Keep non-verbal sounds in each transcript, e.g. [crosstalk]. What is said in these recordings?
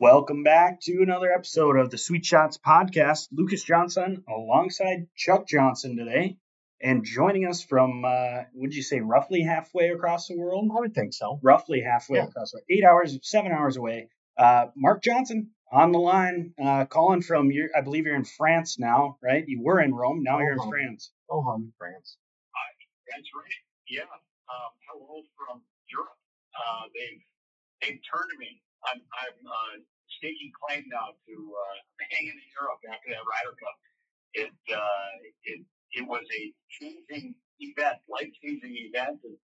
Welcome back to another episode of the Suite Shots podcast. Lucas Johnson alongside Chuck Johnson today, and joining us from uh, would you say roughly halfway across the world? I would think so. Roughly halfway Yeah. across, the world. eight hours, seven hours away. Uh, Mark Johnson on the line, uh, calling from your. I believe you're in France now, right? You were in Rome, now you're in Uh-huh. France. Oh, hum, France. That's right. Yeah. Um, hello from Europe. Uh, they've they've turned me. I'm I'm uh, staking claim now to uh, hanging in Europe after that Ryder Cup. It uh, it it was a changing event, life changing event, and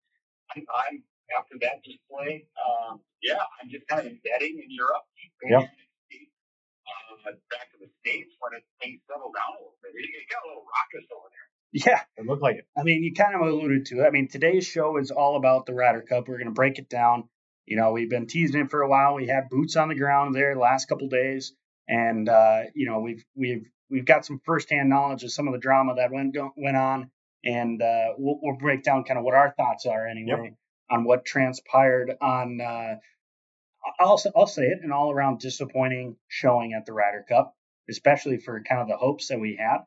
I'm, I'm after that display. Um, yeah, I'm just kind of embedding in Europe. Yep. Uh, back to the states when it things settle down a little bit. You got a little raucous over there. Yeah, It looked like it. I mean, you kind of alluded to it. I mean, today's show is all about the Ryder Cup. We're going to break it down. You know, we've been teasing it for a while. We had boots on the ground there the last couple days, and uh, you know, we've we've we've got some firsthand knowledge of some of the drama that went went on, and uh, we'll, we'll break down kind of what our thoughts are anyway on what transpired on. Uh, I'll I'll say it, an all around disappointing showing at the Ryder Cup, especially for kind of the hopes that we had.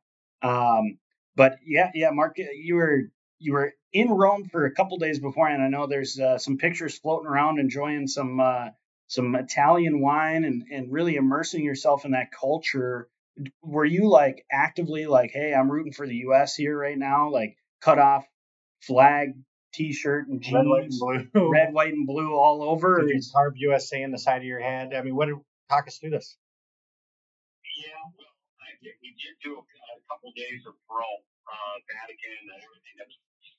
Um, but yeah, yeah, Mark, you were you were in Rome for a couple days beforehand. I know there's uh, some pictures floating around, enjoying some uh, some Italian wine and and really immersing yourself in that culture. Were you like actively like, hey, I'm rooting for the U.S. here right now, like cut off flag T-shirt and jeans, Red, white, and blue. [laughs] red, white, and blue all over? Did you carve USA in the side of your head? I mean, what did talk us through this? Yeah, well, I, we did do a, a couple days of Rome, uh, Vatican, and everything that's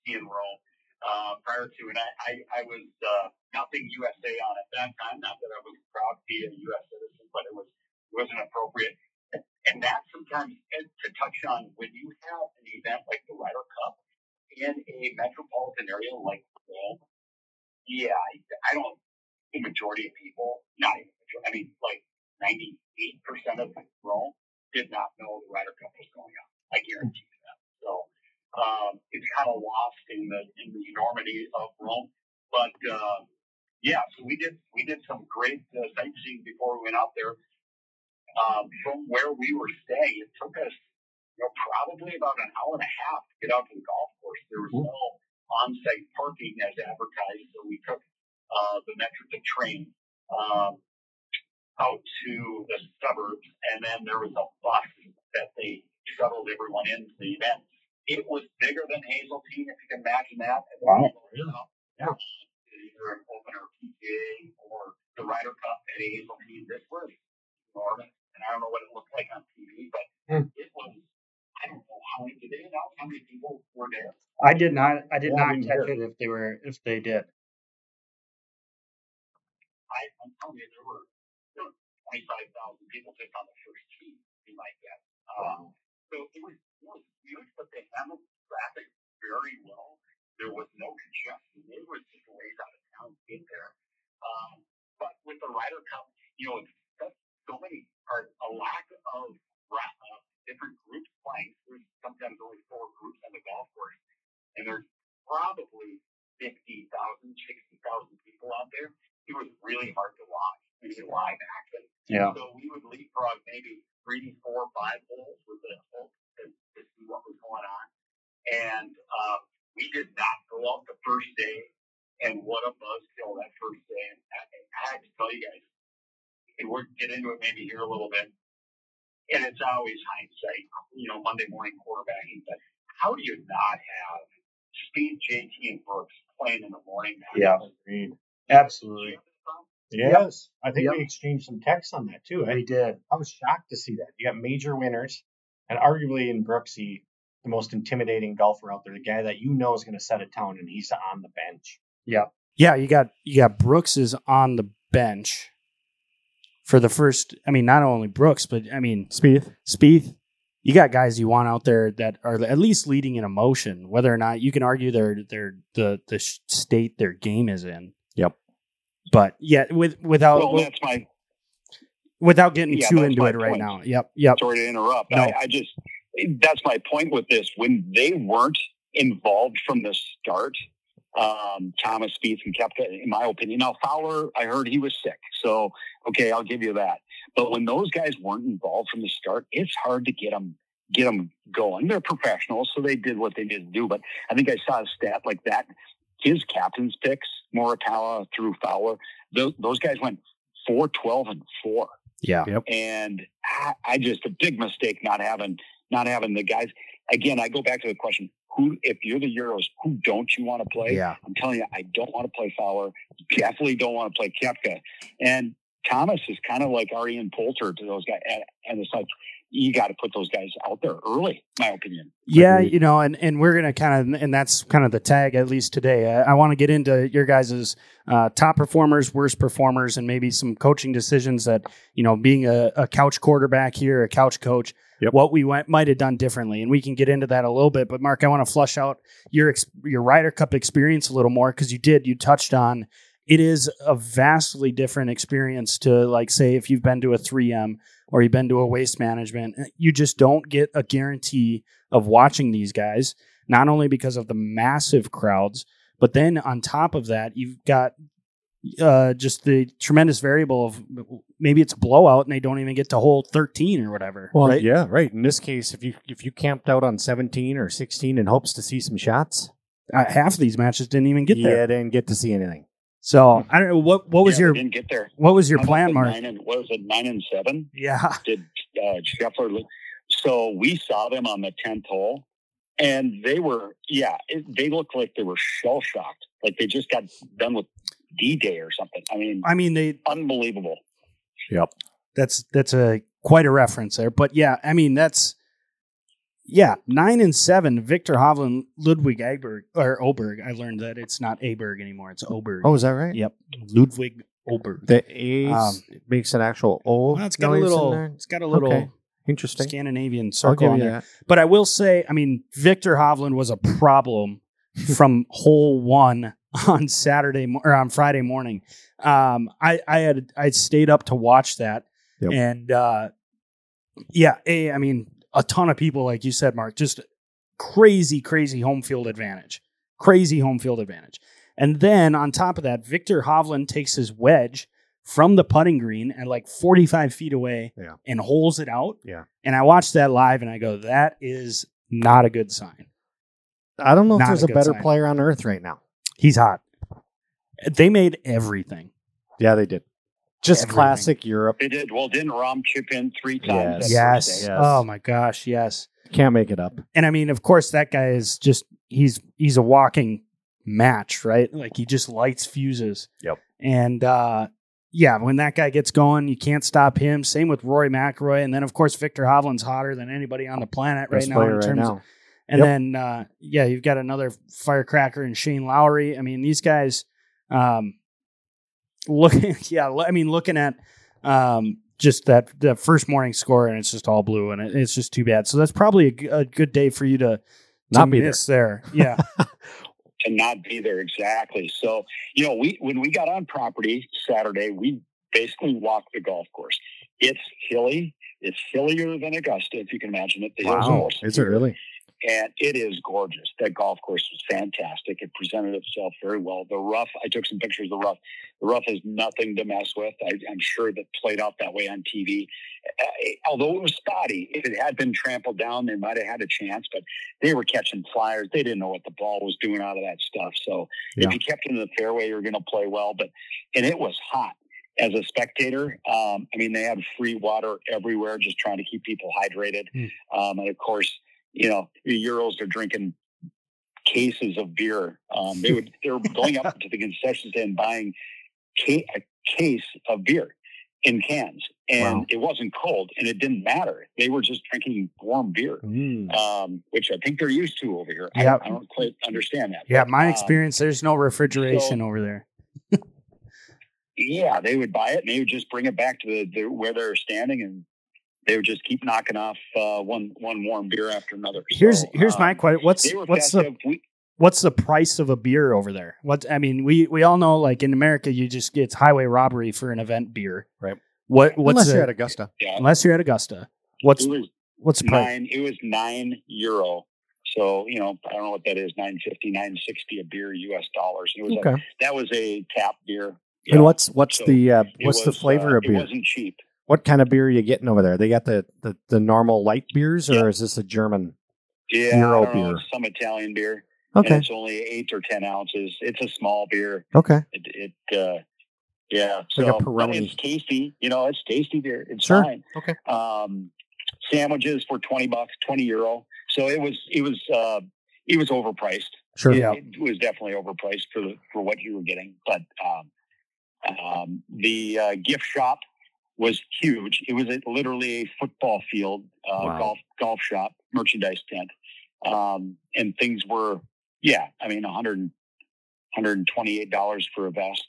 in Rome uh, prior to, and I, I, I was uh, nothing USA on at that time. Not that I was proud to be a U.S. citizen, but it was it wasn't appropriate. And that sometimes, and to touch on, when you have an event like the Ryder Cup in a metropolitan area like Rome, yeah, I, I don't. The majority of people, not even, I mean, like 98% of Rome did not know the Ryder Cup was going on. I guarantee you um, it's kind of lost in the in the enormity of Rome. But uh, yeah, so we did we did some great uh, sightseeing before we went out there. Um, from where we were staying, it took us you know probably about an hour and a half to get out to the golf course. There was no on-site parking as advertised, so we took uh, the Metrika train. Um, out to the suburbs, and then there was a bus that they shuttled everyone into the event. It was bigger than Hazeltine, if you can imagine that. Wow. really? Yeah. Either an opener PGA or the Ryder Cup at Hazeltine. This was enormous, and I don't know what it looked like on TV, but Hmm. it was. I don't know how many did they announce how many people were there. I did not. I did Yeah, not didn't catch hear. it if they were if they did. I, I'm telling you, there were, there were 25,000 people just on the first tee, you might get. Um, so it was, it was huge, but they handled traffic very well. There was no congestion. It was just ways out of town to get there. Um, but with the Ryder Cup, you know, it's so many, or a lack of uh, different groups playing. There's sometimes only four groups on the golf course, and there's probably 50,000, 60,000 people out there. It was really hard to watch. I live action. Yeah. So we would leapfrog maybe three, four, five holes with the hope to, to see what was going on. And um, we did not go out the first day. And what a buzzkill that first day. And I, I have to tell you guys, and we'll get into it maybe here a little bit. And it's always hindsight, you know, Monday morning quarterbacking. But how do you not have Speed, JT, and Brooks playing in the morning? Yeah. Absolutely. Yes. I think Yep. we exchanged some texts on that too. I, We did. I was shocked to see that. You got major winners, and arguably in Brooksy, the most intimidating golfer out there, the guy that you know is going to set a tone, and he's on the bench. Yeah, Yeah, you got you got Brooks is on the bench for the first. I mean, not only Brooks, but I mean Spieth. Spieth. You got guys you want out there that are at least leading in emotion, whether or not you can argue their their the the state their game is in. But yeah, with without Well, that's my without getting Yeah, too into it right point. now. Yep, yep. sorry to interrupt. No. I, I just that's my point with this. When they weren't involved from the start, um, Thomas Spieth and Koepka, in my opinion. Now Fowler, I heard he was sick, so okay, I'll give you that. But when those guys weren't involved from the start, it's hard to get them get them going. They're professionals, so they did what they did to do. But I think I saw a stat like that. His captain's picks, Morikawa through Fowler, those, those guys went 4, 12, and 4. Yeah. Yep. And I, I just a big mistake not having not having the guys. Again, I go back to the question: Who, if you're the Euros, who don't you want to play? Yeah. I'm telling you, I don't want to play Fowler. Definitely don't want to play Koepka. And Thomas is kind of like Arian Poulter to those guys. And, and it's like you got to put those guys out there early, my opinion. Yeah, Agreed. you know, and, and we're gonna kind of, and that's kind of the tag at least today. I, I want to get into your guys' uh, top performers, worst performers, and maybe some coaching decisions that you know, being a, a couch quarterback here, a couch coach, Yep. what we went might have done differently, and we can get into that a little bit. But Mark, I want to flush out your ex- your Ryder Cup experience a little more because you did, you touched on. It is a vastly different experience to like say if you've been to a 3M or you've been to a waste management, you just don't get a guarantee of watching these guys, not only because of the massive crowds, but then on top of that, you've got uh, just the tremendous variable of maybe it's a blowout and they don't even get to hole 13 or whatever. Well, right? yeah, right. In this case, if you if you camped out on 17 or 16 in hopes to see some shots, Uh, half of these matches didn't even get you there. Yeah, didn't get to see anything. So I don't know what what was Yeah, your didn't get there? what was your How plan, Mark? Nine and, what was it? Nine and seven. Yeah, [laughs] did uh, Scheffler. So we saw them on the tenth hole, and they were yeah, it, they looked like they were shell shocked, like they just got done with D Day or something. I mean, I mean they unbelievable. Yep. that's that's a quite a reference there. But yeah, I mean that's yeah nine and seven. Viktor Hovland, Ludvig Eberg or Oberg. I learned that it's not Aberg anymore; it's Oberg. Oh, is that right? yep, Ludvig Oberg. The A Um, makes an actual O. Well, it's got a little it's got a little Okay. Interesting. Scandinavian circle on there. that. But I will say, I mean, Viktor Hovland was a problem [laughs] from hole one on Saturday mo- or on Friday morning. Um, I, I had I stayed up to watch that, Yep. and uh, yeah, a, I mean, a ton of people, like you said, Mark, just crazy, crazy home field advantage, crazy home field advantage. And then on top of that, Viktor Hovland takes his wedge from the putting green at like 45 feet away Yeah. and holes it out. Yeah. And I watched that live and I go, that is not a good sign. I don't know if there's a a better sign. player on earth right now. He's hot. They made everything. Yeah, they did. Just Everything. classic Europe. It did well. Didn't Rahm chip in three times? Yes. Yes. Yes. Oh my gosh. Yes. Can't make it up. And I mean, of course, that guy is just he's he's a walking match, right? Like he just lights fuses. Yep. And uh yeah, when that guy gets going, you can't stop him. Same with Rory McIlroy, and then of course Viktor Hovland's hotter than anybody on the planet right Best now in right terms. now. And Yep. then uh yeah, you've got another firecracker in Shane Lowry. I mean, these guys um looking [laughs] yeah, I mean looking at um just that the first morning score and it's just all blue and it, it's just too bad. So that's probably a, g- a good day for you to Not be there. miss there. Yeah. [laughs] to not be there exactly. So, you know, we when we got on property Saturday, we basically walked the golf course. It's hilly. It's hillier than Augusta, if you can imagine it. The Wow. Is it really? And it is gorgeous. That golf course was fantastic. It presented itself very well. The rough, I took some pictures of the rough. The rough is nothing to mess with. I, I'm sure that played out that way on TV. Uh, although it was spotty, if it had been trampled down, they might have had a chance. But they were catching flyers. They didn't know what the ball was doing out of that stuff. So Yeah. if you kept it in the fairway, you're going to play well. But and it was hot as a spectator. Um, I mean, they had free water everywhere, just trying to keep people hydrated. Mm. Um, and of course, you know, the Euros are drinking cases of beer. Um, they would they were going up [laughs] to the concession stand buying ca- a case of beer in cans, and Wow. it wasn't cold, and it didn't matter. They were just drinking warm beer, Mm. um, which I think they're used to over here. I, don't, I don't quite understand that. yeah, but, my um, experience there's no refrigeration so- over there. [laughs] yeah, they would buy it and they would just bring it back to the, the where they're standing, and they would just keep knocking off uh, one one warm beer after another. Here's So, here's my um, question. What's what's the. We, what's the price of a beer over there? What I mean, we we all know like in America you just get highway robbery for an event beer. Right. What what's Unless the, you're at Augusta. yeah, unless you're at Augusta. What's it was what's the price? nine. It was nine euro So you know, I don't know what that is. Nine fifty, nine sixty a beer U.S. dollars. It was a, Okay. that was a tap beer. And Yeah. what's what's So the uh, It what's the flavor uh, of beer? It wasn't cheap. What kind of beer are you getting over there? They got the the, the normal light beers, or Yeah. is this a German? Yeah, Euro I don't know, beer. some Italian beer. Okay, And it's only eight or ten ounces. It's a small beer. okay, It, it uh, yeah. Like a So but it's tasty. You know, it's tasty beer. It's Sure. fine. Okay. Um, sandwiches for twenty bucks, twenty euro. So it was it was uh, it was overpriced. sure. Yeah. It was definitely overpriced for the, for what you were getting. But um, um, the uh, gift shop was huge. It was a, literally a football field, uh, Wow. golf golf shop, merchandise tent, um, and things were yeah. I mean, 100 128 dollars for a vest.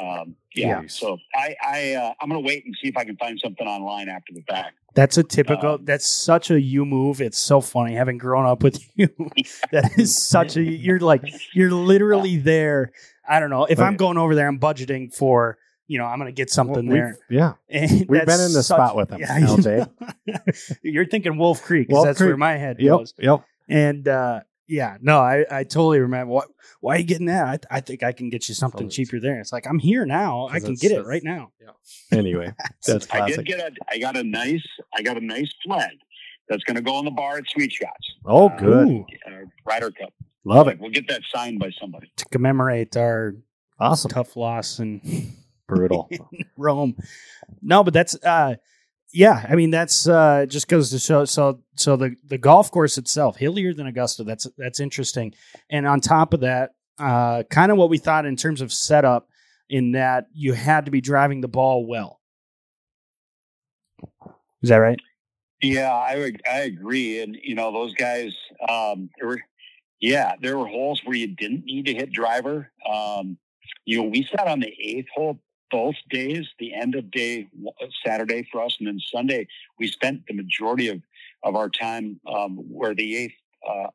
Um, yeah. Nice. So I I uh, I'm gonna wait and see if I can find something online after the fact. That's a typical. Um, that's such a you move. It's so funny having grown up with you. [laughs] that is such a. You're like you're literally there. I don't know if I'm going over there. I'm budgeting for you know I'm gonna get something We've- there. [laughs] Yeah, [laughs] And We've been in the such- spot with them, [laughs] Yeah, LJ. you're thinking Wolf Creek. 'cause Wolf that's where my head yep, goes. yep. And uh, yeah, no, I, I totally remember. What? Why are you getting that? I, I think I can get you something cheaper there. It's like I'm here now. I can get it right now. Yeah. Anyway, that's I did get a I got a nice I got a nice flag that's gonna go on the bar at Suite Shots. Oh, Uh, good. Ooh, Uh, Ryder Cup. Love it. We'll get that signed by somebody. to commemorate our Awesome. tough loss in Brutal. [laughs] Rome. No, but that's uh yeah, I mean that's uh just goes to show so so the the golf course itself, hillier than Augusta, that's that's interesting. And on top of that, uh kind of what we thought in terms of setup in that you had to be driving the ball well. Is that right? Yeah, I would- I agree. And you know, those guys um there were yeah, there were holes where you didn't need to hit driver. Um, you know, we sat on the eighth hole both days, the end of day Saturday for us, and then Sunday we spent the majority of of our time um, where the eighth uh,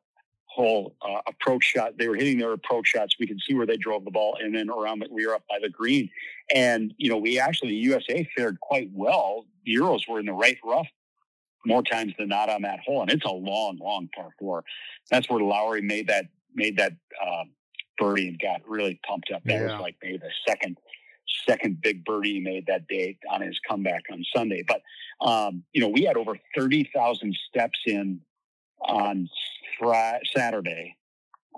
hole uh, approach shot. They were hitting their approach shots. We could see where they drove the ball, and then around the, we were up by the green. And you know, we actually the USA fared quite well. The Euros were in the right rough more times than not on that hole, and it's a long, long par four. That's where Lowry made that made that uh, birdie and got really pumped up. That Yeah. was like maybe the second second big birdie he made that day on his comeback on Sunday. But um, you know, we had over thirty thousand steps in on Friday, Saturday,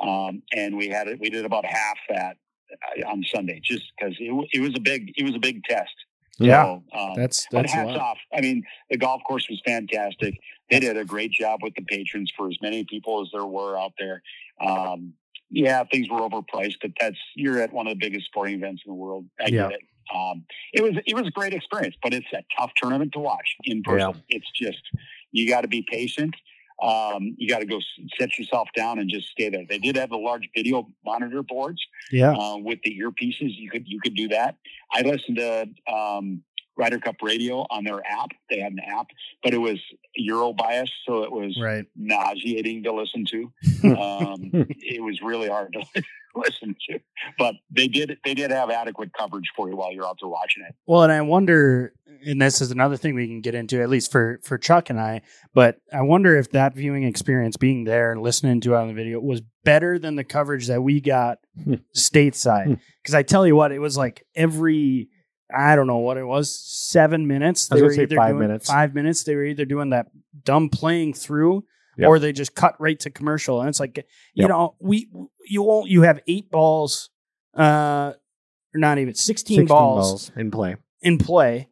um, and we had it. We did about half that uh, on Sunday, just because it, it was a big it was a big test. Yeah. So, um, That's but that's a hats off. I mean, the golf course was fantastic. They did a great job with the patrons for as many people as there were out there. Um, yeah, things were overpriced, but that's you're at one of the biggest sporting events in the world. I Yeah. get it. Um, it was it was a great experience, but it's a tough tournament to watch in person. It's just you got to be patient. Um, you got to go set yourself down and just stay there. They did have the large video monitor boards Yeah. uh, with the earpieces. You could you could do that. I listened to um, Ryder Cup Radio on their app. They had an app, but it was Euro bias, so it was Right. nauseating to listen to. [laughs] Um, it was really hard to [laughs] listen to, but they did they did have adequate coverage for you while you're out there watching it. Well, and I wonder, and this is another thing we can get into, at least for for Chuck and I. But I wonder if that viewing experience, being there and listening to it on the video, was better than the coverage that we got Hmm. stateside. Because I tell you what, it was like every. I don't know what it was. Seven minutes. They were say either five doing minutes. five minutes. They were either doing that dumb playing through, Yep. or they just cut right to commercial. And it's like, you Yep. know, we you won't. You have eight balls, uh, or not even 16, 16 balls balls in play. in play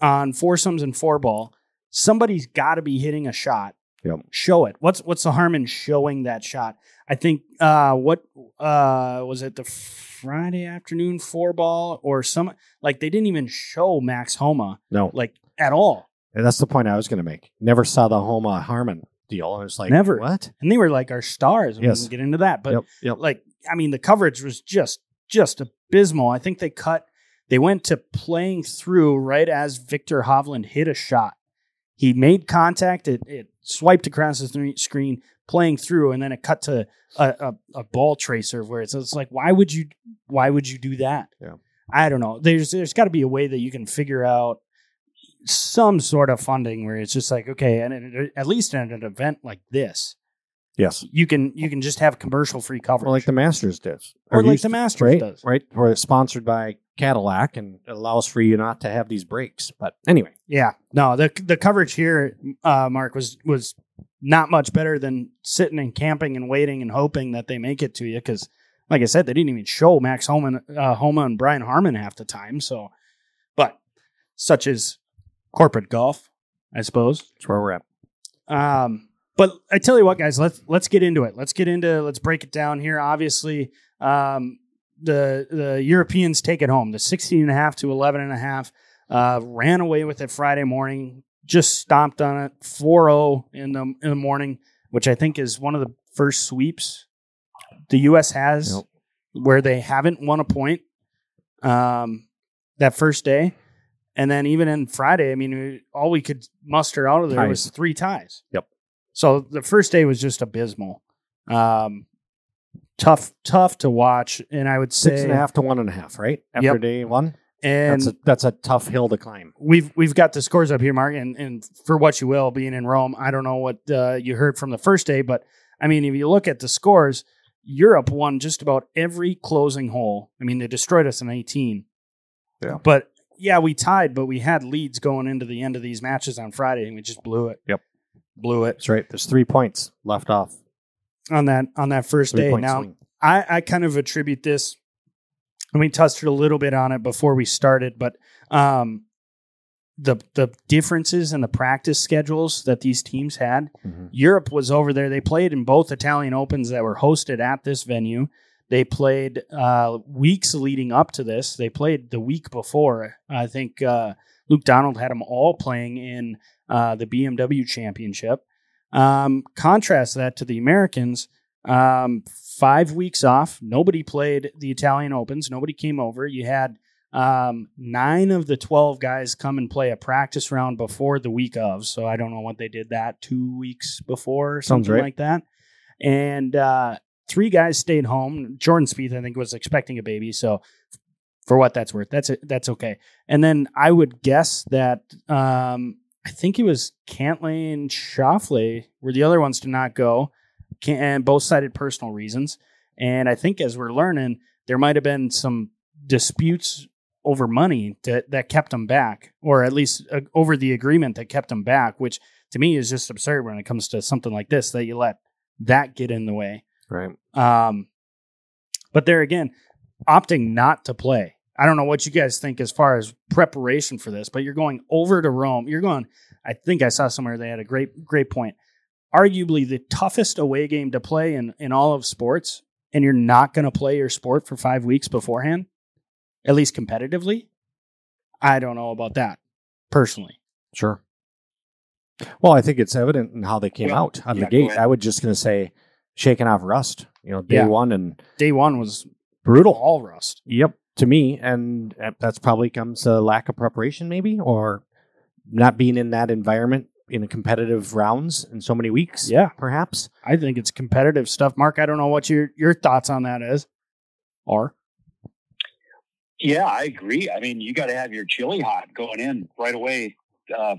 on foursomes and four ball, somebody's got to be hitting a shot. Yep. Show it. What's what's the harm in showing that shot? I think uh what uh was it the Friday afternoon four ball or some like they didn't even show Max Homa No, like at all. and that's the point I was going to make. Never saw the Homa Harman deal. I was like, Never. What? And they were like our stars. We Yes. can get into that. But yep, yep. like I mean the coverage was just just abysmal. I think they cut they went to playing through right as Viktor Hovland hit a shot. He made contact, it, it swiped across the th- screen, playing through, and then it cut to a, a, a ball tracer where it's, it's like, why would you why would you do that? Yeah. I don't know. There's there's gotta be a way that you can figure out some sort of funding where it's just like, okay, and it, at least in an event like this, Yes. You can you can just have commercial free coverage. Or like the Masters does. Or like used the to, Masters right? does. Right. Where it's sponsored by Cadillac and it allows for you not to have these breaks. But anyway. Yeah, no, the the coverage here, uh, Mark was was not much better than sitting and camping and waiting and hoping that they make it to you. Because, like I said, they didn't even show Max Homa, uh, Homa and Brian Harman half the time. So, but such is corporate golf, I suppose. That's where we're at. Um, but I tell you what, guys, let's let's get into it. Let's get into let's break it down here. Obviously, um, the the Europeans take it home. The 16 and a half to 11 and a half uh, ran away with it Friday morning. Just stomped on it 4-0 in the in the morning, which I think is one of the first sweeps the U.S. has Yep. where they haven't won a point um, that first day. And then even in Friday, I mean, all we could muster out of there was three ties. Yep. So the first day was just abysmal. Um, tough, tough to watch. And I would say, Six and a half to one and a half, right? After Yep. day one. and That's a that's a tough hill to climb. we've we've got the scores up here, Mark, and, and for what you will, being in Rome, I don't know what uh, you heard from the first day, but I mean, if you look at the scores, Europe won just about every closing hole. I mean, they destroyed us in 18. Yeah. But yeah, we tied, but we had leads going into the end of these matches on Friday, and we just blew it. Yep. Blew it That's right. There's three points left off. on that on that first Three day. Now, swing. I, I kind of attribute this, and we touched a little bit on it before we started, but um, the the differences in the practice schedules that these teams had. Mhm. Europe was over there. They played in both Italian Opens that were hosted at this venue. They played uh, weeks leading up to this. They played the week before. I think uh, Luke Donald had them all playing in uh, the BMW Championship. Um, contrast that to the Americans. Um, five weeks off. Nobody played the Italian Opens. Nobody came over. You had um, nine of the 12 guys come and play a practice round before the week of. So I don't know what they did that two weeks before or something right. like that. And uh, three guys stayed home. Jordan Spieth, I think, was expecting a baby. So for what that's worth, that's it. That's okay. And then I would guess that um, I think it was Cantlay and Schauffele were the other ones to not go, Can- and both cited personal reasons. And I think as we're learning, there might have been some disputes over money that, that kept them back, or at least uh, over the agreement that kept them back, which to me is just absurd when it comes to something like this that you let that get in the way. Right. Um, but there again, opting not to play. I don't know what you guys think as far as preparation for this, but you're going over to Rome. You're going. I think I saw somewhere they had a great great point. Arguably the toughest away game to play in in all of sports, and you're not going to play your sport for five weeks beforehand, at least competitively. I don't know about that personally. Sure. Well, I think it's evident in how they came Well, out on yeah, the gate. I was just going to say shaking off rust. You know, day Yeah. one and Day one was brutal. all rust. Yep, to me, and uh, that's probably comes a lack of preparation, maybe, or not being in that environment in competitive rounds in so many weeks. Yeah. perhaps. I think it's competitive stuff. Mark, I don't know what your your thoughts on that is. Are Yeah, I agree. I mean, you got to have your chili hot going in right away, uh,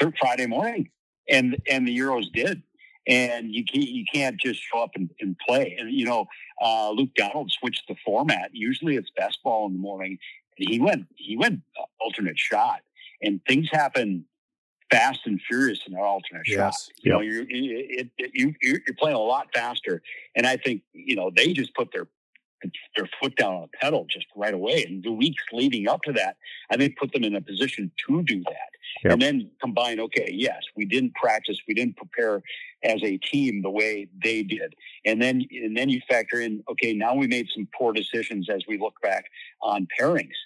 third Friday morning, and and the Euros did, and you can't you can't just show up and, and play. And you know, uh, Luke Donald switched the format. Usually it's best ball in the morning, and he went he went uh, alternate shot, and things happen fast and furious in that alternate shot. You know, you're it, it, you you're playing a lot faster, and I think you know they just put their their foot down on the pedal just right away. And the weeks leading up to that, I think put them in a position to do that. Yep. And then combine, okay, yes, we didn't practice, we didn't prepare as a team the way they did. And then and then you factor in, okay, now we made some poor decisions as we look back on pairings.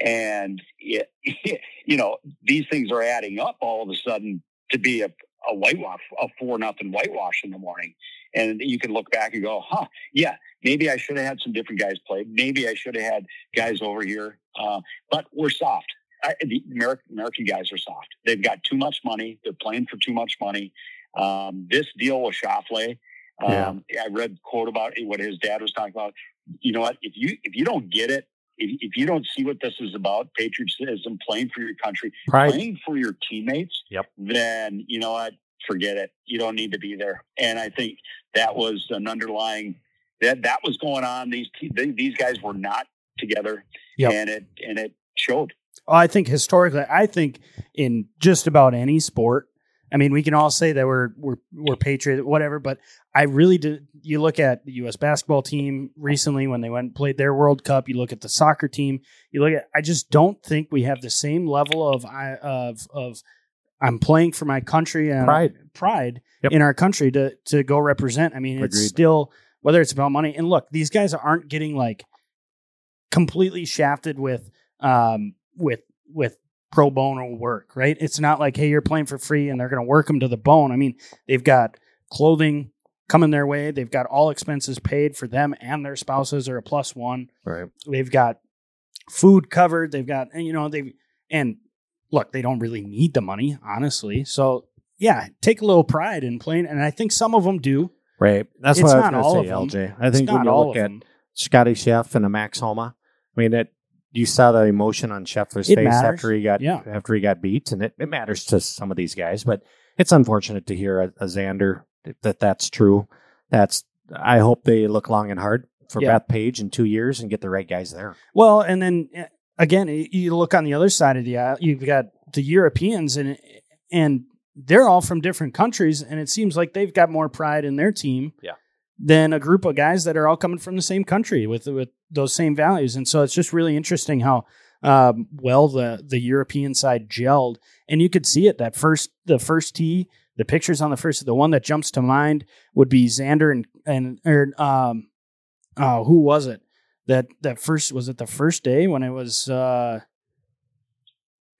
And it, [laughs] you know, these things are adding up all of a sudden to be a, a whitewash, a four nothing whitewash in the morning. And you can look back and go, huh, yeah, maybe I should have had some different guys play. Maybe I should have had guys over here. Uh, but we're soft. I, the American, American guys are soft. They've got too much money. They're playing for too much money. Um, this deal with Schauffele, um, I read a quote about what his dad was talking about. You know what? If you if you don't get it, if, if you don't see what this is about, patriotism, playing for your country, Pride. playing for your teammates, Yep. then you know what? forget it. You don't need to be there. And I think that was an underlying that that was going on. These these guys were not together, Yep. and it and it showed. Oh, I think historically, I think in just about any sport, I mean, we can all say that we're we're we're patriot, whatever, but I really did. You look at the U.S. basketball team recently when they went and played their World Cup. You look at the soccer team. You look at. I just don't think we have the same level of of of I'm playing for my country and Pride. pride Yep. in our country to to go represent. I mean, it's still whether it's about money. And look, these guys aren't getting like completely shafted with um with with pro bono work, right? It's not like hey, you're playing for free and they're going to work them to the bone. I mean, they've got clothing coming their way. They've got all expenses paid for them and their spouses are a plus one. Right. They've got food covered. They've got and you know they've, and look, they don't really need the money, honestly. So yeah, take a little pride in playing, and I think some of them do. Right. That's It's what I was not going all to say. LJ. I think when you look at. Scotty Chef and a Max Homa, I mean, it, you saw the emotion on Scheffler's It face matters. after he got Yeah. after he got beat, and it, it matters to some of these guys. But it's unfortunate to hear a, a Xander that that's true. That's I hope they look long and hard for Yeah. Bethpage in two years and get the right guys there. Well, and then uh, again, you look on the other side of the aisle. You've got the Europeans, and and they're all from different countries, and it seems like they've got more pride in their team, Yeah. than a group of guys that are all coming from the same country with with those same values. And so it's just really interesting how um, well the the European side gelled, and you could see it that first the first tee. The pictures on the first, the one that jumps to mind would be Xander and and or um, oh, who was it? that that first was it the first day when it was uh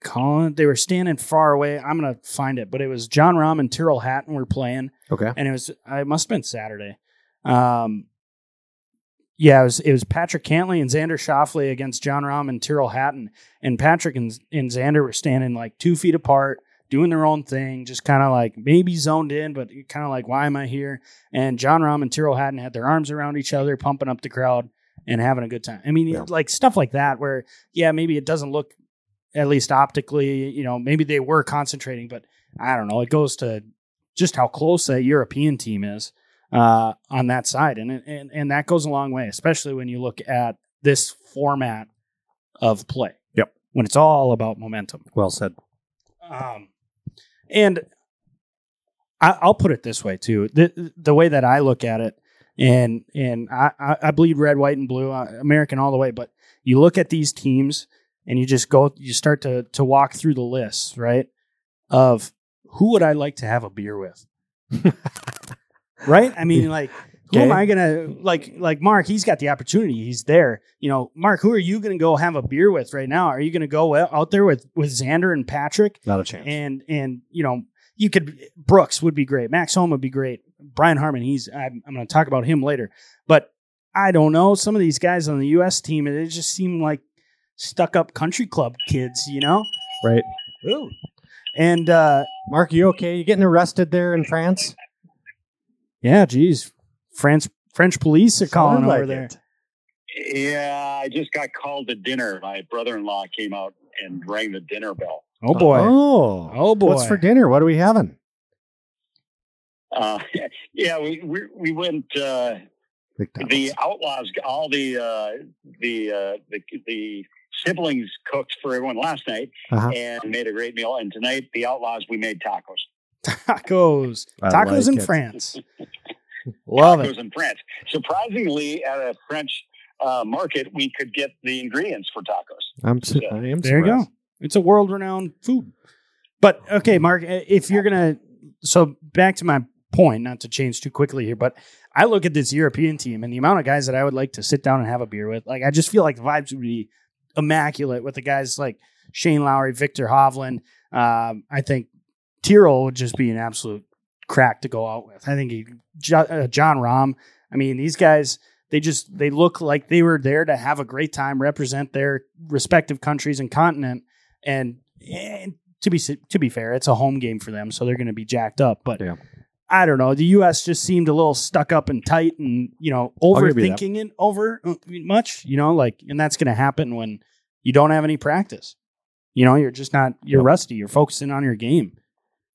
Colin they were standing far away. I'm gonna find it, but it was Jon Rahm and Tyrrell Hatton were playing, Okay. and it was it must have been Saturday. Um yeah, it was it was Patrick Cantlay and Xander Schauffele against Jon Rahm and Tyrrell Hatton. And Patrick and, and Xander were standing like two feet apart, doing their own thing, just kind of like maybe zoned in, but kind of like, why am I here? And Jon Rahm and Tyrrell Hatton had their arms around each other, pumping up the crowd and having a good time. I mean, Yeah. like stuff like that, where yeah, maybe it doesn't look at least optically, you know, maybe they were concentrating, but I don't know. It goes to just how close that European team is uh, on that side, and, and and that goes a long way, especially when you look at this format of play. Yep. when it's all about momentum. Well said. Um, and I, I'll put it this way too: the the way that I look at it, and and I, I, bleed red, white, and blue, uh, American all the way. But you look at these teams, and you just go, you start to to walk through the lists, right? Of who would I like to have a beer with, [laughs] right? I mean, like. Who am I gonna like? Like Mark, he's got the opportunity. He's there. You know, Mark. Who are you gonna go have a beer with right now? Are you gonna go out there with with Xander and Patrick? Not a chance. and and you know you could Brooks would be great, Max Homa would be great, Brian Harman. He's I'm, I'm going to talk about him later, but I don't know some of these guys on the U.S. team. It just seem like stuck up country club kids, you know. right. Ooh. And uh, Mark, you okay? You getting arrested there in France? yeah, geez, France French police are calling Sounded over there. it. Yeah, I just got called to dinner. My brother-in-law came out and rang the dinner bell. Oh boy, Oh. oh boy. What's for dinner? What are we having? Uh, [laughs] yeah, we we, we went. Uh, the outlaws, all the uh, the, uh, the the siblings cooked for everyone last night Uh-huh. and made a great meal. And tonight, the outlaws, we made tacos. tacos, I tacos like in it. France. [laughs] Love tacos it. in France. Surprisingly, at a French uh, market, we could get the ingredients for tacos. I'm, su- I am There you go. It's a world renowned food. But okay, Mark, if you're gonna so back to my point, not to change too quickly here, but I look at this European team and the amount of guys that I would like to sit down and have a beer with. Like I just feel like the vibes would be immaculate with the guys like Shane Lowry, Viktor Hovland. Um, I think Tyrrell would just be an absolute crack to go out with. I think he, uh, Jon Rahm. I mean, these guys they just they look like they were there to have a great time, represent their respective countries and continent, and, and to be to be fair, it's a home game for them, so they're going to be jacked up. But Yeah. I don't know. The U.S. just seemed a little stuck up and tight, and you know, overthinking it over uh, much. You know, like, and that's going to happen when you don't have any practice. You know, you're just not you're Yep. rusty. You're focusing on your game.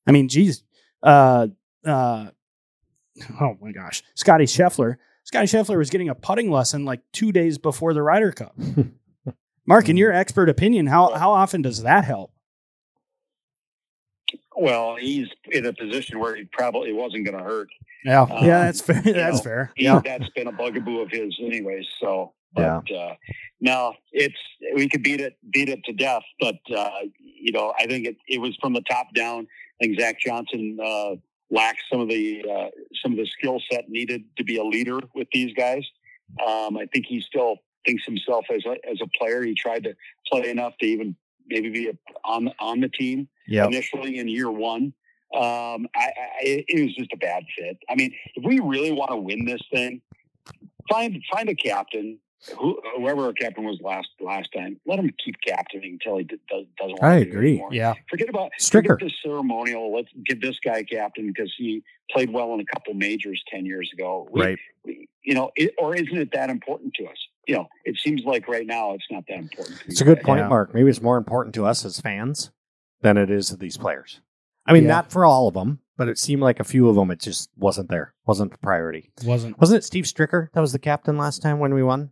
I mean, geez, uh, uh, oh my gosh, Scottie Scheffler. Scottie Scheffler was getting a putting lesson like two days before the Ryder Cup. [laughs] Mark, in your expert opinion, how how often does that help? Well, he's in a position where he probably wasn't going to hurt. Yeah, Um, yeah, that's fair. [laughs] That's know, fair. He, Yeah, That's been a bugaboo of his, anyways. So, Yeah. but, uh, no, it's we could beat it, beat it to death. But uh, you know, I think it, it was from the top down. I think Zach Johnson uh, lacks some of the uh, some of the skill set needed to be a leader with these guys. Um, I think he still thinks himself as a as a player. He tried to play enough to even maybe be a, on on the team yeah, initially in year one. Um, I, I, it was just a bad fit. I mean, if we really want to win this thing, find find a captain, who, whoever our captain was last last time. Let him keep captaining until he d- does, doesn't. I to agree. anymore. yeah, Forget about Stricker. Forget the ceremonial. Let's give this guy captain because he played well in a couple majors ten years ago. We- Right. we- you know, it, or isn't it that important to us? You know, it seems like right now it's not that important. to It's a good guys. point, Yeah. Mark. Maybe it's more important to us as fans than it is to these players. I mean, Yeah. not for all of them, but it seemed like a few of them. It just wasn't there. wasn't the priority. wasn't. Wasn't it Steve Stricker that was the captain last time when we won?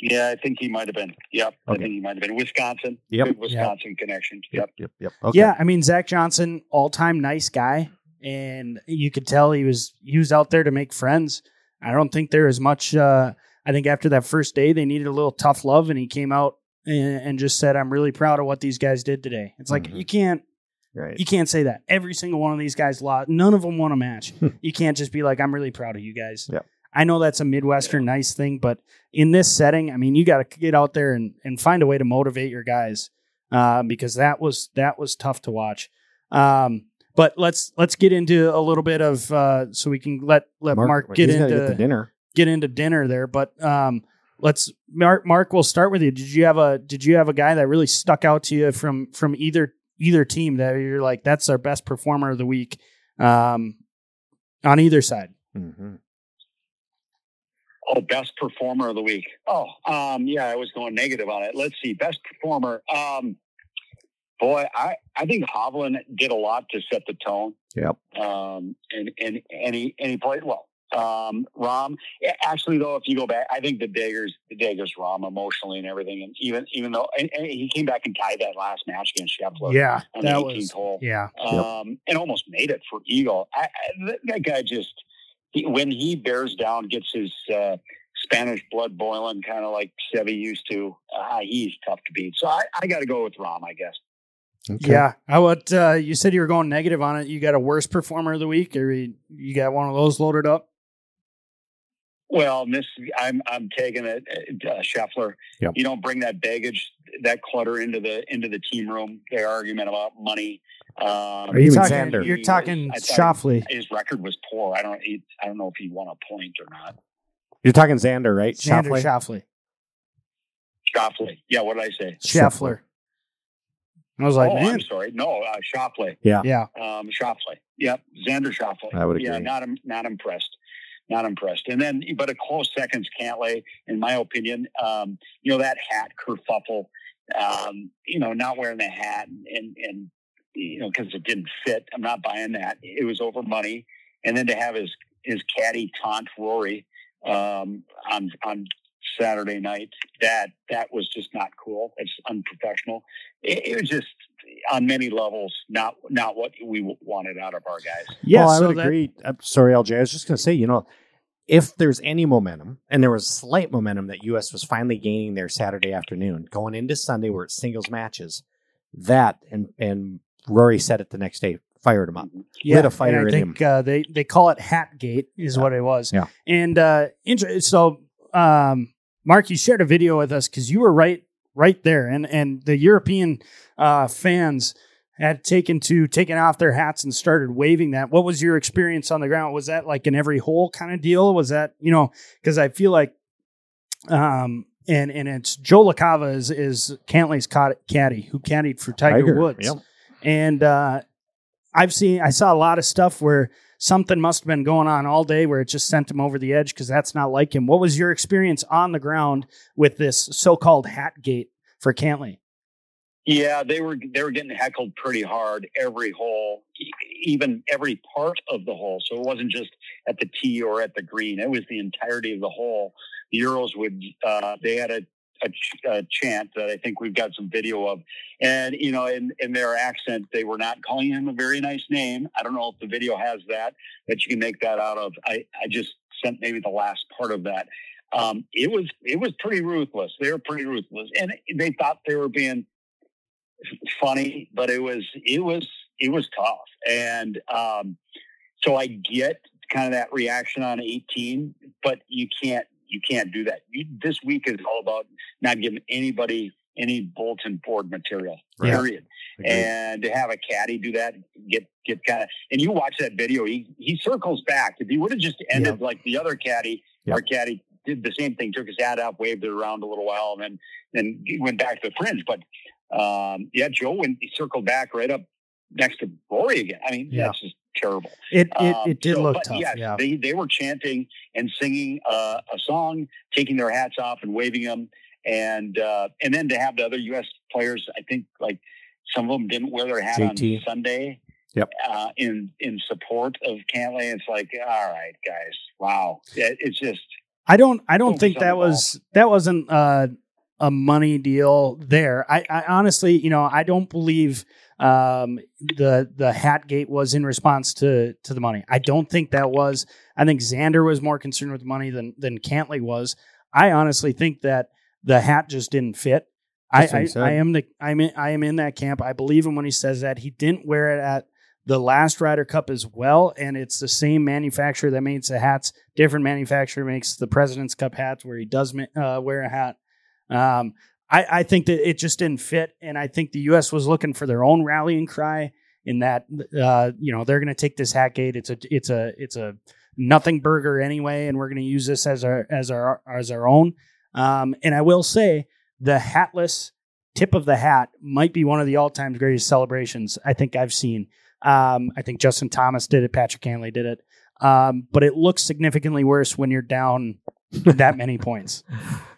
Yeah, I think he might have been. Yep, I think he might have been. Wisconsin. Yep. Good Wisconsin connection. Yep. Yep. Yep. Okay. Yeah, I mean Zach Johnson, all time nice guy, and you could tell he was he was out there to make friends. I don't think there is much. Uh, I think after that first day, they needed a little tough love, and he came out and, and just said, "I'm really proud of what these guys did today." It's like Mhm. you can't Right. you can't say that. Every single one of these guys lost. None of them won a match. [laughs] you can't just be like, "I'm really proud of you guys." Yep. I know that's a Midwestern nice thing, but in this setting, I mean, you got to get out there and, and find a way to motivate your guys uh, because that was that was tough to watch. Um, but let's let's get into a little bit of uh, so we can let let Mark, get into get the dinner. get into dinner there. But um, let's Mark. Mark, we'll start with you. Did you have a Did you have a guy that really stuck out to you from from either either team that you're like that's our best performer of the week um, on either side? hmm Oh, best performer of the week. Oh, um, yeah, I was going negative on it. Let's see, best performer. Um, boy, I I think Hovland did a lot to set the tone. Yep. Um, and and and he and he played well. Um, Rahm, actually though, if you go back, I think the Daggers, the Daggers, Rahm emotionally and everything, and even even though and, and he came back and tied that last match against Scheffler Yeah, on the 18th was hole yeah. um, and almost made it for Eagle. I, I, that- that guy just he, when he bears down, gets his uh, Spanish blood boiling, kind of like Seve used to. Uh, he's tough to beat. So I, I got to go with Rahm, I guess. Okay. Yeah. How about uh, you said you were going negative on it? You got a worst performer of the week, or you, you got one of those loaded up? Well, this I'm I'm taking it, uh, Scheffler. Yep. You don't bring that baggage, that clutter into the into the team room. Their argument about money. Um, Or even talking, Xander. You're talking I Schauffele. His record was poor. I don't. He, I don't know if he won a point or not. You're talking Xander, right? Xander Schauffele? Shoffley. Schauffele. Yeah. What did I say? Scheffler. I was like, oh, man, I'm sorry. No, uh, Schauffele. Yeah. yeah. Um, Schauffele. Yep, Xander Schauffele. I would agree. Yeah, not not impressed. Not impressed. And then, but a close second's Cantlay, in my opinion. Um, you know that hat kerfuffle. Um, you know, not wearing the hat and and, and you know because it didn't fit. I'm not buying that. It was over money. And then to have his his caddy taunt Rory um, on on Saturday night, that that was just not cool. It's unprofessional. It, it was just on many levels not not what we wanted out of our guys. Yeah. well, I so would that- agree. I'm sorry, LJ. I was just going to say, you know, if there's any momentum, and there was slight momentum that U.S. was finally gaining there Saturday afternoon, going into Sunday where it's singles matches, that and and Rory said it the next day, fired him up. yeah, lit a fire I in think uh, they they call it Hatgate is what it was. Yeah. And uh, so, um, Mark, you shared a video with us because you were right right there, and and the European uh, fans had taken to taking off their hats and started waving that. What was your experience on the ground? Was that like an every hole kind of deal? Was that you know because I feel like, um, and and it's Joe LaCava is is Cantlay's cad- caddy who caddied for Tiger, Woods Yep. And uh, I've seen I saw a lot of stuff where something must have been going on all day where it just sent him over the edge because that's not like him. What was your experience on the ground with this so-called hat gate for Cantlay? Yeah, they were they were getting heckled pretty hard every hole, even every part of the hole. So it wasn't just at the tee or at the green; it was the entirety of the hole. The Euros would uh, they had a, a, a chant that I think we've got some video of, and you know, in in their accent, they were not calling him a very nice name. I don't know if the video has that that you can make that out of. I I just sent maybe the last part of that. Um, it was it was pretty ruthless. They were pretty ruthless, and they thought they were being funny, but it was it was it was tough. And um, so I get kind of that reaction on 18, but you can't you can't do that. You, this week is all about not giving anybody any bulletin board material. Yeah. Period. Agreed. And to have a caddy do that, get get kind of, and you watch that video. He he circles back. If he would have just ended like the other caddy, Yep. our caddy did the same thing. Took his hat up, waved it around a little while, and then then went back to the fringe. But um, yeah, Joe went he circled back right up next to Rory again. I mean, Yeah. that's just terrible. It it, Um, it did so- look but tough. yes, yeah. they they were chanting and singing uh, a song, taking their hats off and waving them, and uh, and then to have the other U.S. players, I think like some of them didn't wear their hat JT. on Sunday. Yep. Uh, in in support of Cantlay, it's like, all right, guys, wow, It- it's just I don't I don't think that was that wasn't uh, a money deal there. I, I honestly, you know, I don't believe um, the the hat gate was in response to to the money. I don't think that was. I think Xander was more concerned with money than than Cantlay was. I honestly think that the hat just didn't fit. I, That's what he I. I am the I'm in, I am in that camp. I believe him when he says that he didn't wear it at the last Ryder Cup as well, and it's the same manufacturer that makes the hats. Different manufacturer makes the President's Cup hats where he does uh, wear a hat. Um, I, I think that it just didn't fit, and I think the U.S. was looking for their own rallying cry in that uh, you know they're going to take this hat gate. It's a it's a it's a nothing burger anyway, and we're going to use this as our as our as our own. Um, and I will say the hatless tip of the hat might be one of the all time greatest celebrations I think I've seen. Um, I think Justin Thomas did it, Patrick Cantlay did it, um, but it looks significantly worse when you're down that many [laughs] points.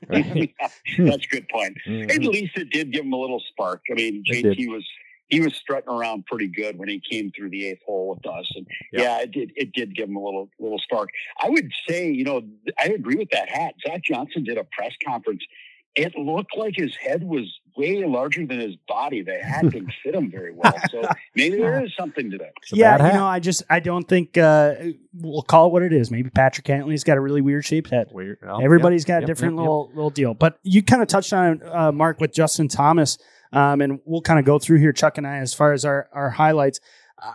Right. that's a good point. Mhm. At least it did give him a little spark. I mean, JT was he was strutting around pretty good when he came through the eighth hole with us, and Yeah. yeah, it did it did give him a little little spark. I would say, you know, I agree with that hat. Zach Johnson did a press conference. It looked like his head was way larger than his body. The hat didn't [laughs] fit him very well. So maybe there is something to that. Yeah, bad you hat. know, I just I don't think uh, we'll call it what it is. Maybe Patrick Cantlay's got a really weird shaped head. Weird. Well, Everybody's yep, got a yep, different yep, yep. little little deal. But you kind of touched on uh, Mark, with Justin Thomas, um, and we'll kind of go through here, Chuck and I, as far as our our highlights.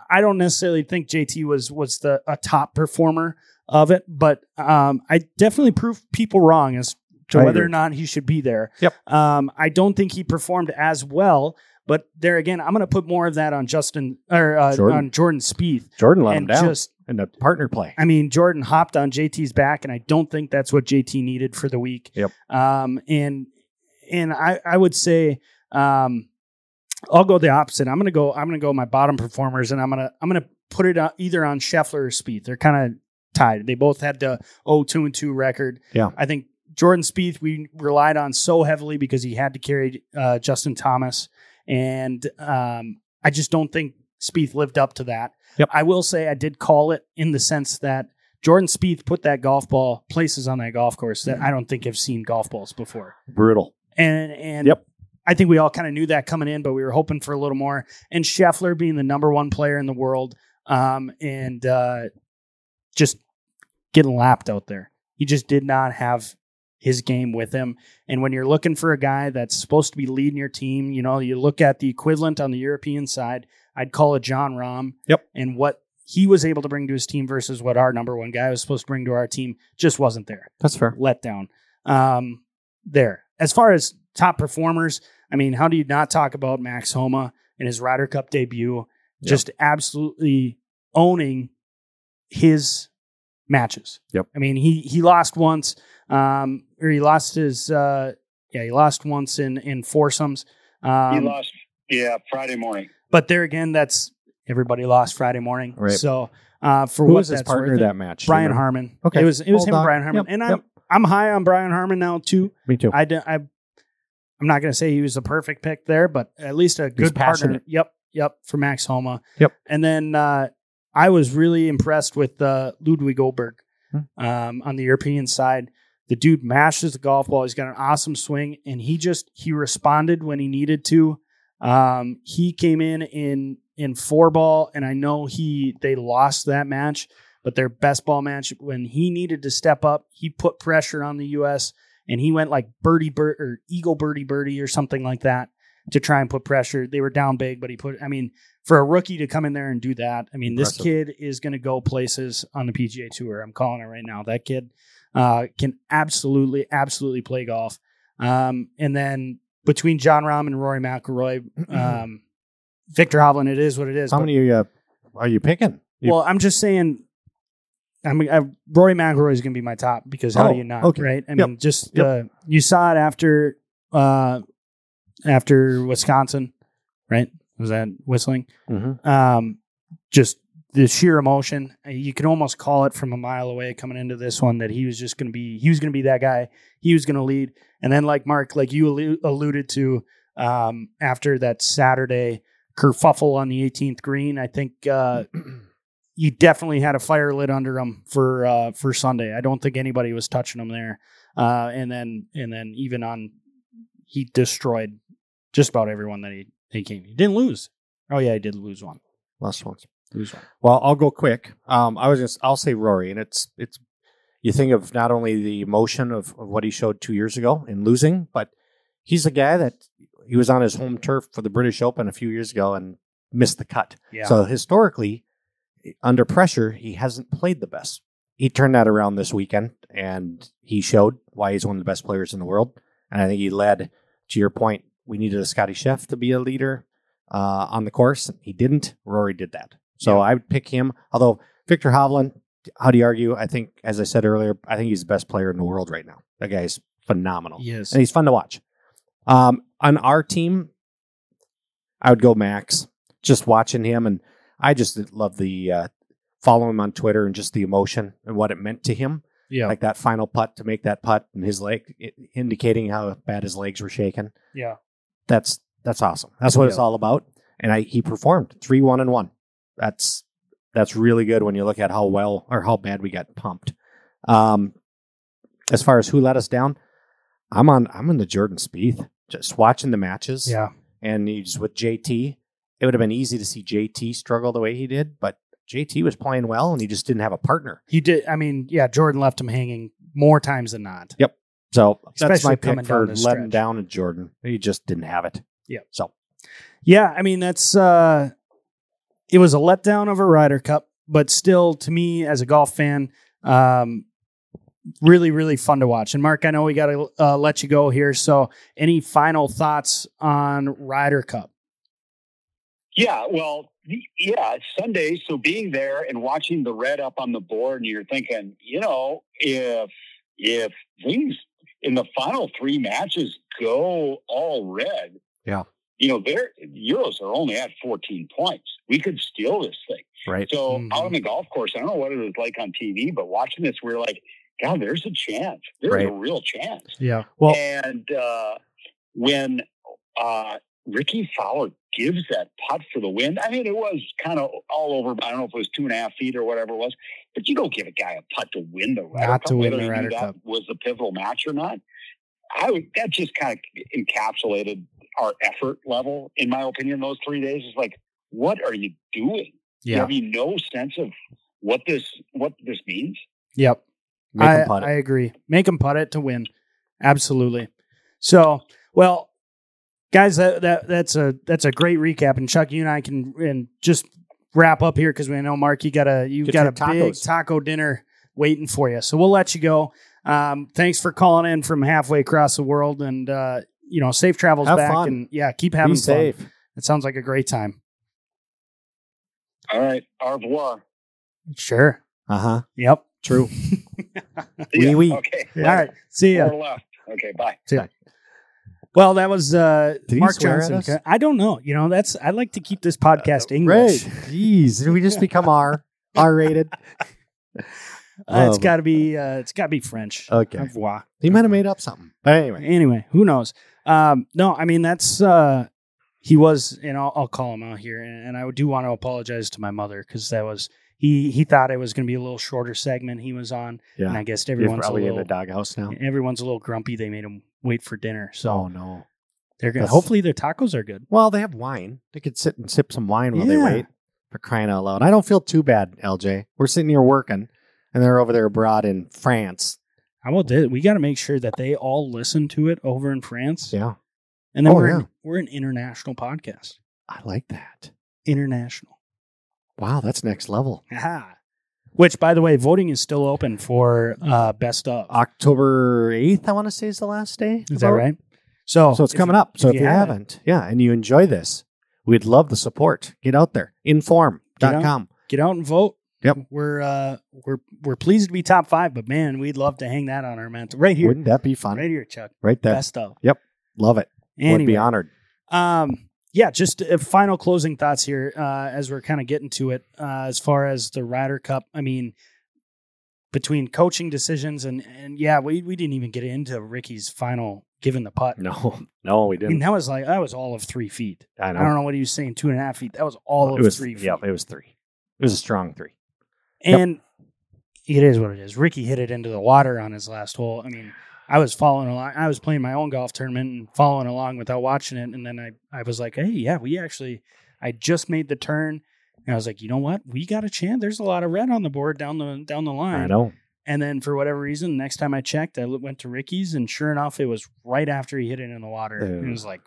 I don't necessarily think JT was was the a top performer of it, but um, I definitely proved people wrong as to I whether agree. or not he should be there. Yep. Um, I don't think he performed as well. But there again, I'm going to put more of that on Justin or uh, Jordan. on Jordan Spieth, Jordan let him down just in the partner play. I mean, Jordan hopped on JT's back, and I don't think that's what JT needed for the week. Yep. Um, and and I I would say um, I'll go the opposite. I'm gonna go. I'm gonna go my bottom performers, and I'm gonna I'm gonna put it on, either on Scheffler or Spieth. They're kind of tied. They both had the 0-2 and two record. Yeah. I think Jordan Spieth we relied on so heavily because he had to carry uh, Justin Thomas, and um, I just don't think Spieth lived up to that. Yep. I will say I did call it in the sense that Jordan Spieth put that golf ball places on that golf course that I don't think have seen golf balls before. Brutal. And and Yep. I think we all kind of knew that coming in, but we were hoping for a little more. And Scheffler being the number one player in the world, um, and uh, just getting lapped out there. He just did not have his game with him. And when you're looking for a guy that's supposed to be leading your team, you know, you look at the equivalent on the European side. I'd call it Jon Rahm. Yep. And what he was able to bring to his team versus what our number one guy was supposed to bring to our team just wasn't there That's fair. letdown. Um, there. As far as top performers, I mean, how do you not talk about Max Homa in his Ryder Cup debut? Yep. Just absolutely owning his matches. Yep. I mean, he he lost once, um, or he lost his uh, yeah, he lost once in in foursomes. Um, he lost, yeah, Friday morning. but there again, that's everybody lost Friday morning. Right. So uh, for Who what was his partner worth that match? Brian Remember? Harman. Okay. It was it was Well him, done. and Brian Harman, Yep, and I'm yep. I'm high on Brian Harman now too. Me too. I, d- I I'm I'm not going to say he was the perfect pick there, but at least a good partner. Yep, yep, for Max Homa. Yep. And then uh, I was really impressed with uh, Ludvig Åberg Hmm. um, on the European side. The dude mashes the golf ball. He's got an awesome swing, and he just he responded when he needed to. Um, he came in in in four ball, and I know he they lost that match, but their best ball match when he needed to step up, he put pressure on the U.S. and he went like birdie bird or eagle birdie birdie or something like that to try and put pressure. They were down big, but he put. I mean, for a rookie to come in there and do that, I mean, this kid is going to go places on the PGA Tour. I'm calling it right now. That kid uh, can absolutely, absolutely play golf. Um, and then between Jon Rahm and Rory McIlroy, [clears throat] um, Viktor Hovland, it is what it is. How but- many are you, are you picking? You- well, I'm just saying. I mean, I, Rory McIlroy is going to be my top because how Oh, do you not? okay. Right? I Yep. mean, just Yep. uh, you saw it after uh, after Wisconsin, right? Was that whistling? Mhm. Um, just the sheer emotion. You can almost call it from a mile away coming into this one that he was just going to be he was going to be that guy. He was going to lead, and then like Mark, like you allu- alluded to, um, after that Saturday kerfuffle on the 18th green, I think. Uh, [clears throat] you definitely had a fire lit under him for uh, for Sunday. I don't think anybody was touching him there. Uh, and then and then even on, he destroyed just about everyone that he he came. He didn't lose. Oh yeah, he did lose one. Last ones. Lose one. Well, I'll go quick. Um, I was just I'll say Rory, and it's it's you think of not only the emotion of, of what he showed two years ago in losing, but he's a guy that he was on his home turf for the British Open a few years ago and missed the cut. Yeah. So historically, under pressure, he hasn't played the best. He turned that around this weekend, and he showed why he's one of the best players in the world. And I think he led. To your point, we needed a Scottie Chef to be a leader uh, on the course. He didn't. Rory did that. So Yeah. I would pick him. Although Viktor Hovland, how do you argue? I think, as I said earlier, I think he's the best player in the world right now. That guy's phenomenal yes. and he's fun to watch. Um, on our team, I would go Max. Just watching him, and I just love the uh, follow him on Twitter and just the emotion and what it meant to him. Yeah. Like that final putt to make that putt, and his leg i- indicating how bad his legs were shaking. yeah. That's that's awesome. That's what it's all about. And I, he performed three one and one. That's that's really good when you look at how well or how bad we got pumped. Um, as far as who let us down, I'm on I'm on the Jordan Spieth. Just watching the matches, Yeah. and he's with JT. It would have been easy to see JT struggle the way he did, but JT was playing well, and he just didn't have a partner. He did. I mean, yeah. Jordan left him hanging more times than not. So that's Especially my coming pick for down letting stretch. down at Jordan. He just didn't have it. Yeah. So Yeah, I mean that's uh it was a letdown of a Ryder Cup, but still to me as a golf fan, um really really fun to watch. And Mark, I know we got to uh, let you go here, so any final thoughts on Ryder Cup? Yeah, well, yeah, it's Sunday. So being there and watching the red up on the board, and you're thinking, you know, if if things in the final three matches go all red, Yeah. you know, their Euros are only at 14 points. We could steal this thing. right. So Mhm. out on the golf course, I don't know what it was like on TV, but watching this, we are like, God, there's a chance. There's a real chance. Yeah. Well, And uh, when uh, Rickie Fowler gives that putt for the win, I mean, it was kind of all over. I don't know if it was two and a half feet or whatever it was, but you don't give a guy a putt to win the Ryder Not Cup, to win whether the he Ryder that Cup. was the pivotal match or not. I would, that just kind of encapsulated our effort level, in my opinion. Those three days is like, what are you doing? yeah. Have you no sense of what this what this means? Yep. Make I, him putt it. I agree. Make them putt it to win. Absolutely. So, well, guys, that, that that's a that's a great recap. And Chuck, you and I can and just wrap up here because we know Mark, you got a you Get got your a big taco dinner waiting for you. So we'll let you go. Um, thanks for calling in from halfway across the world, and uh, you know, safe travels Have back. fun. And yeah, keep having Be safe. fun. It sounds like a great time. All right, au revoir. Sure. Uh huh. Yep. True. [laughs] See Oui, oui. Okay. All right. See ya. Four left. Okay. Bye. Well, that was uh, Did Mark Johnson. I don't know. You know, that's I like to keep this podcast English. Right. Jeez. Did we just become R [laughs] R rated? Uh, it's Um, got to be uh, it's got to be French. Okay. Au revoir. He might have made up something. But anyway. Anyway, who knows? Um, no, I mean that's uh, he was, and I'll, I'll call him out here, and, and I do want to apologize to my mother because that was he he thought it was going to be a little shorter segment he was on, Yeah. and I guess You're everyone's a probably in the doghouse now. everyone's a little grumpy. They made him wait for dinner, so Oh no. they're gonna That's- hopefully their tacos are good. Well, they have wine. They could sit and sip some wine while they Yeah. wait. For crying out loud. I don't feel too bad, LJ. We're sitting here working and they're over there abroad in France. How about this? We got to make sure that they all listen to it over in France, Yeah. and then Oh, we're yeah. an, we're an international podcast. I like that. International. Wow, that's next level. Aha. Which, by the way, voting is still open for uh, best of. October 8th, I want to say is the last day. Is that right? So, So it's coming you- up. So if, you, haven't, haven't, yeah, and you enjoy this, we'd love the support. Get out there. Inform.com. get out and vote. Yep. We're uh we're we're pleased to be top five, but man, we'd love to hang that on our mantle right here, Wouldn't that be fun? right here, Chuck. Right there. Best of. Yep. Love it. Would be honored. um, yeah, just uh, final closing thoughts here uh, as we're kind of getting to it. Uh, as far as the Ryder Cup, I mean, between coaching decisions and and yeah, we we didn't even get into Rickie's final giving the putt. No, [laughs] no, we I mean, didn't. that was like that was all of three feet. I know. I don't know what he was saying, two and a half feet. That was all it of was three feet. Yeah, it was three. It was a strong three. Yep. And it is what it is. Ricky hit it into the water on his last hole. I mean, I was following along. I was playing my own golf tournament and following along without watching it. And then I, I was like, hey, yeah, we actually, I just made the turn. And I was like, you know what? We got a chance. There's a lot of red on the board down the down the line. I know. And then for whatever reason, next time I checked, I went to Rickie's, and sure enough, it was right after he hit it in the water. And it was like,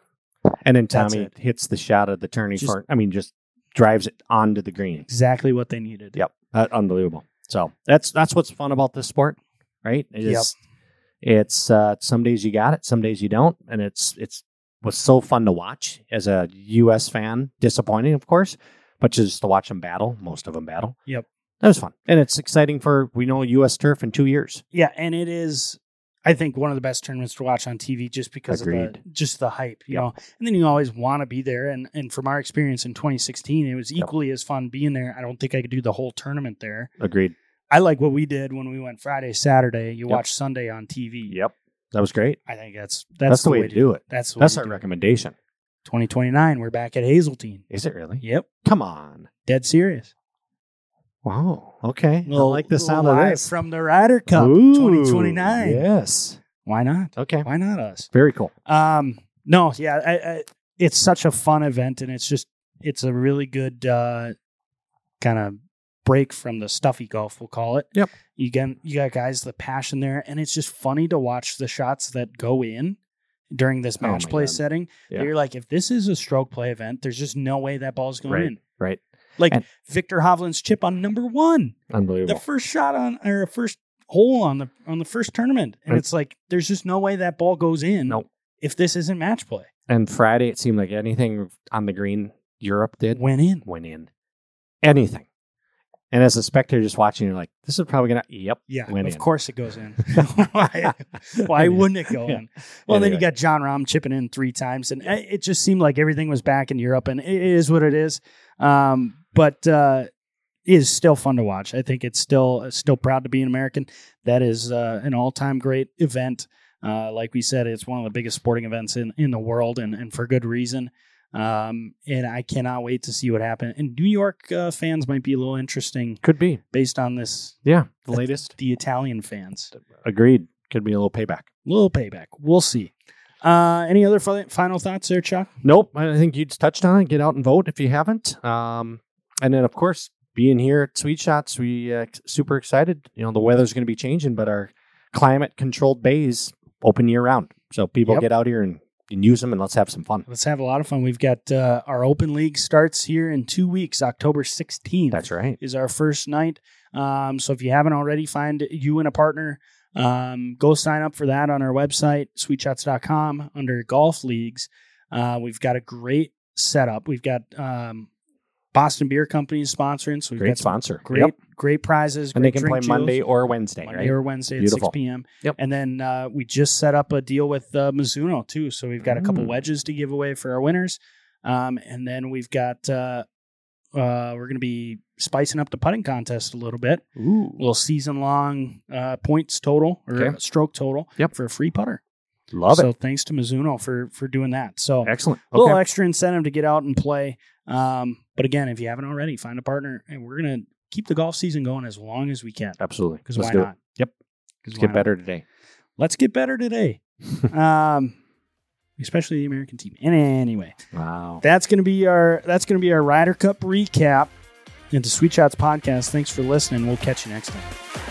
And then Tommy it. hits the shot of the turning for I mean, just drives it onto the green. exactly what they needed. Yep. Uh, unbelievable. So that's that's what's fun about this sport, right? It Yep. It's uh, some days you got it, some days you don't, and it's it's was so fun to watch as a U.S. fan. Disappointing, of course, but just to watch them battle. Most of them battle. Yep. That was fun, and it's exciting for we know U.S. turf in two years. Yeah, and it is, I think, one of the best tournaments to watch on TV just because of the just the hype, you Yep. know. And then you always want to be there, and and from our experience in 2016, it was Yep. equally as fun being there. I don't think I could do the whole tournament there. Agreed. I like what we did when we went Friday, Saturday. You Yep. watch Sunday on TV. Yep, that was great. I think that's That's, that's, the way, to do it. That's That's our to do it. recommendation. 2029, we're back at Hazeltine. Is it really? Yep, Come on. dead serious. Wow. Okay. Little- I like the sound of this. from the Ryder Cup 2029. Yes. Why not? Okay. Why not us? Very cool. Um, no, yeah, I, I, it's such a fun event, and it's just it's a really good uh, kind of break from the stuffy golf, we'll call it. Yep. You get you got guys the passion there, and it's just funny to watch the shots that go in during this Oh match my play God. setting. Yeah. You're like, if this is a stroke play event, there's just no way that ball's going Right. in. Right. Like And- Viktor Hovland's chip on number one, Unbelievable. the first shot on or first hole on the on the first tournament, and And- it's like there's just no way that ball goes in. Nope. If this isn't match play, And Friday, it seemed like anything on the green Europe did went in. went in. Anything. And as a spectator just watching, you're like, this is probably going to, yep. Yeah, went of in. course it goes in. [laughs] [laughs] why, why wouldn't it go Yeah. in? Well, then you got Jon Rahm chipping in three times, and it it just seemed like everything was back in Europe, and it is what it is. Um, but uh, it is still fun to watch. I think it's still still proud to be an American. That is uh, an all time great event. Uh, like we said, it's one of the biggest sporting events in, in the world, and, and for good reason. Um, and I cannot wait to see what happens. And New York uh, fans might be a little interesting Could be. based on this. Yeah. The latest. The Italian fans. Agreed. Could be a little payback. A little payback. We'll see. Uh, any other fi- final thoughts there, Chuck? Nope. I think you just touched on it. Get out and vote if you haven't. Um, and then, of course, being here at Suite Shots, we uh, super excited. You know, the weather's going to be changing, but our climate controlled bays open year round. So people Yep. get out here and, and use them and let's have some fun. Let's have a lot of fun. We've got uh, our open league starts here in two weeks. October 16th That's right. is our first night. Um, so if you haven't already, find you and a partner. Um, go sign up for that on our website, suiteshots.com, under golf leagues. Uh, we've got a great setup. We've got um, Boston Beer Company is sponsoring. So we've Great got sponsor. great, Yep. great prizes. And they great can play Monday or Wednesday, Monday right? or Wednesday Beautiful. at 6 p.m. Yep. And then uh, we just set up a deal with uh, Mizuno too. So we've got a couple Mm. wedges to give away for our winners. Um, and then we've got, uh, uh, we're going to be spicing up the putting contest a little bit. Ooh. A little season long uh, points total or Okay. stroke total Yep. for a free putter. Love so it. So thanks to Mizuno for for doing that. So Excellent. a little extra incentive to get out and play. Um, but again, if you haven't already, find a partner, and we're gonna keep the golf season going as long as we can. Absolutely. Because why do it. not? Yep. Let's get not? better today. Let's get better today. [laughs] um, especially the American team. And anyway, Wow. that's gonna be our that's gonna be our Ryder Cup recap into Suite Shots podcast. Thanks for listening. We'll catch you next time.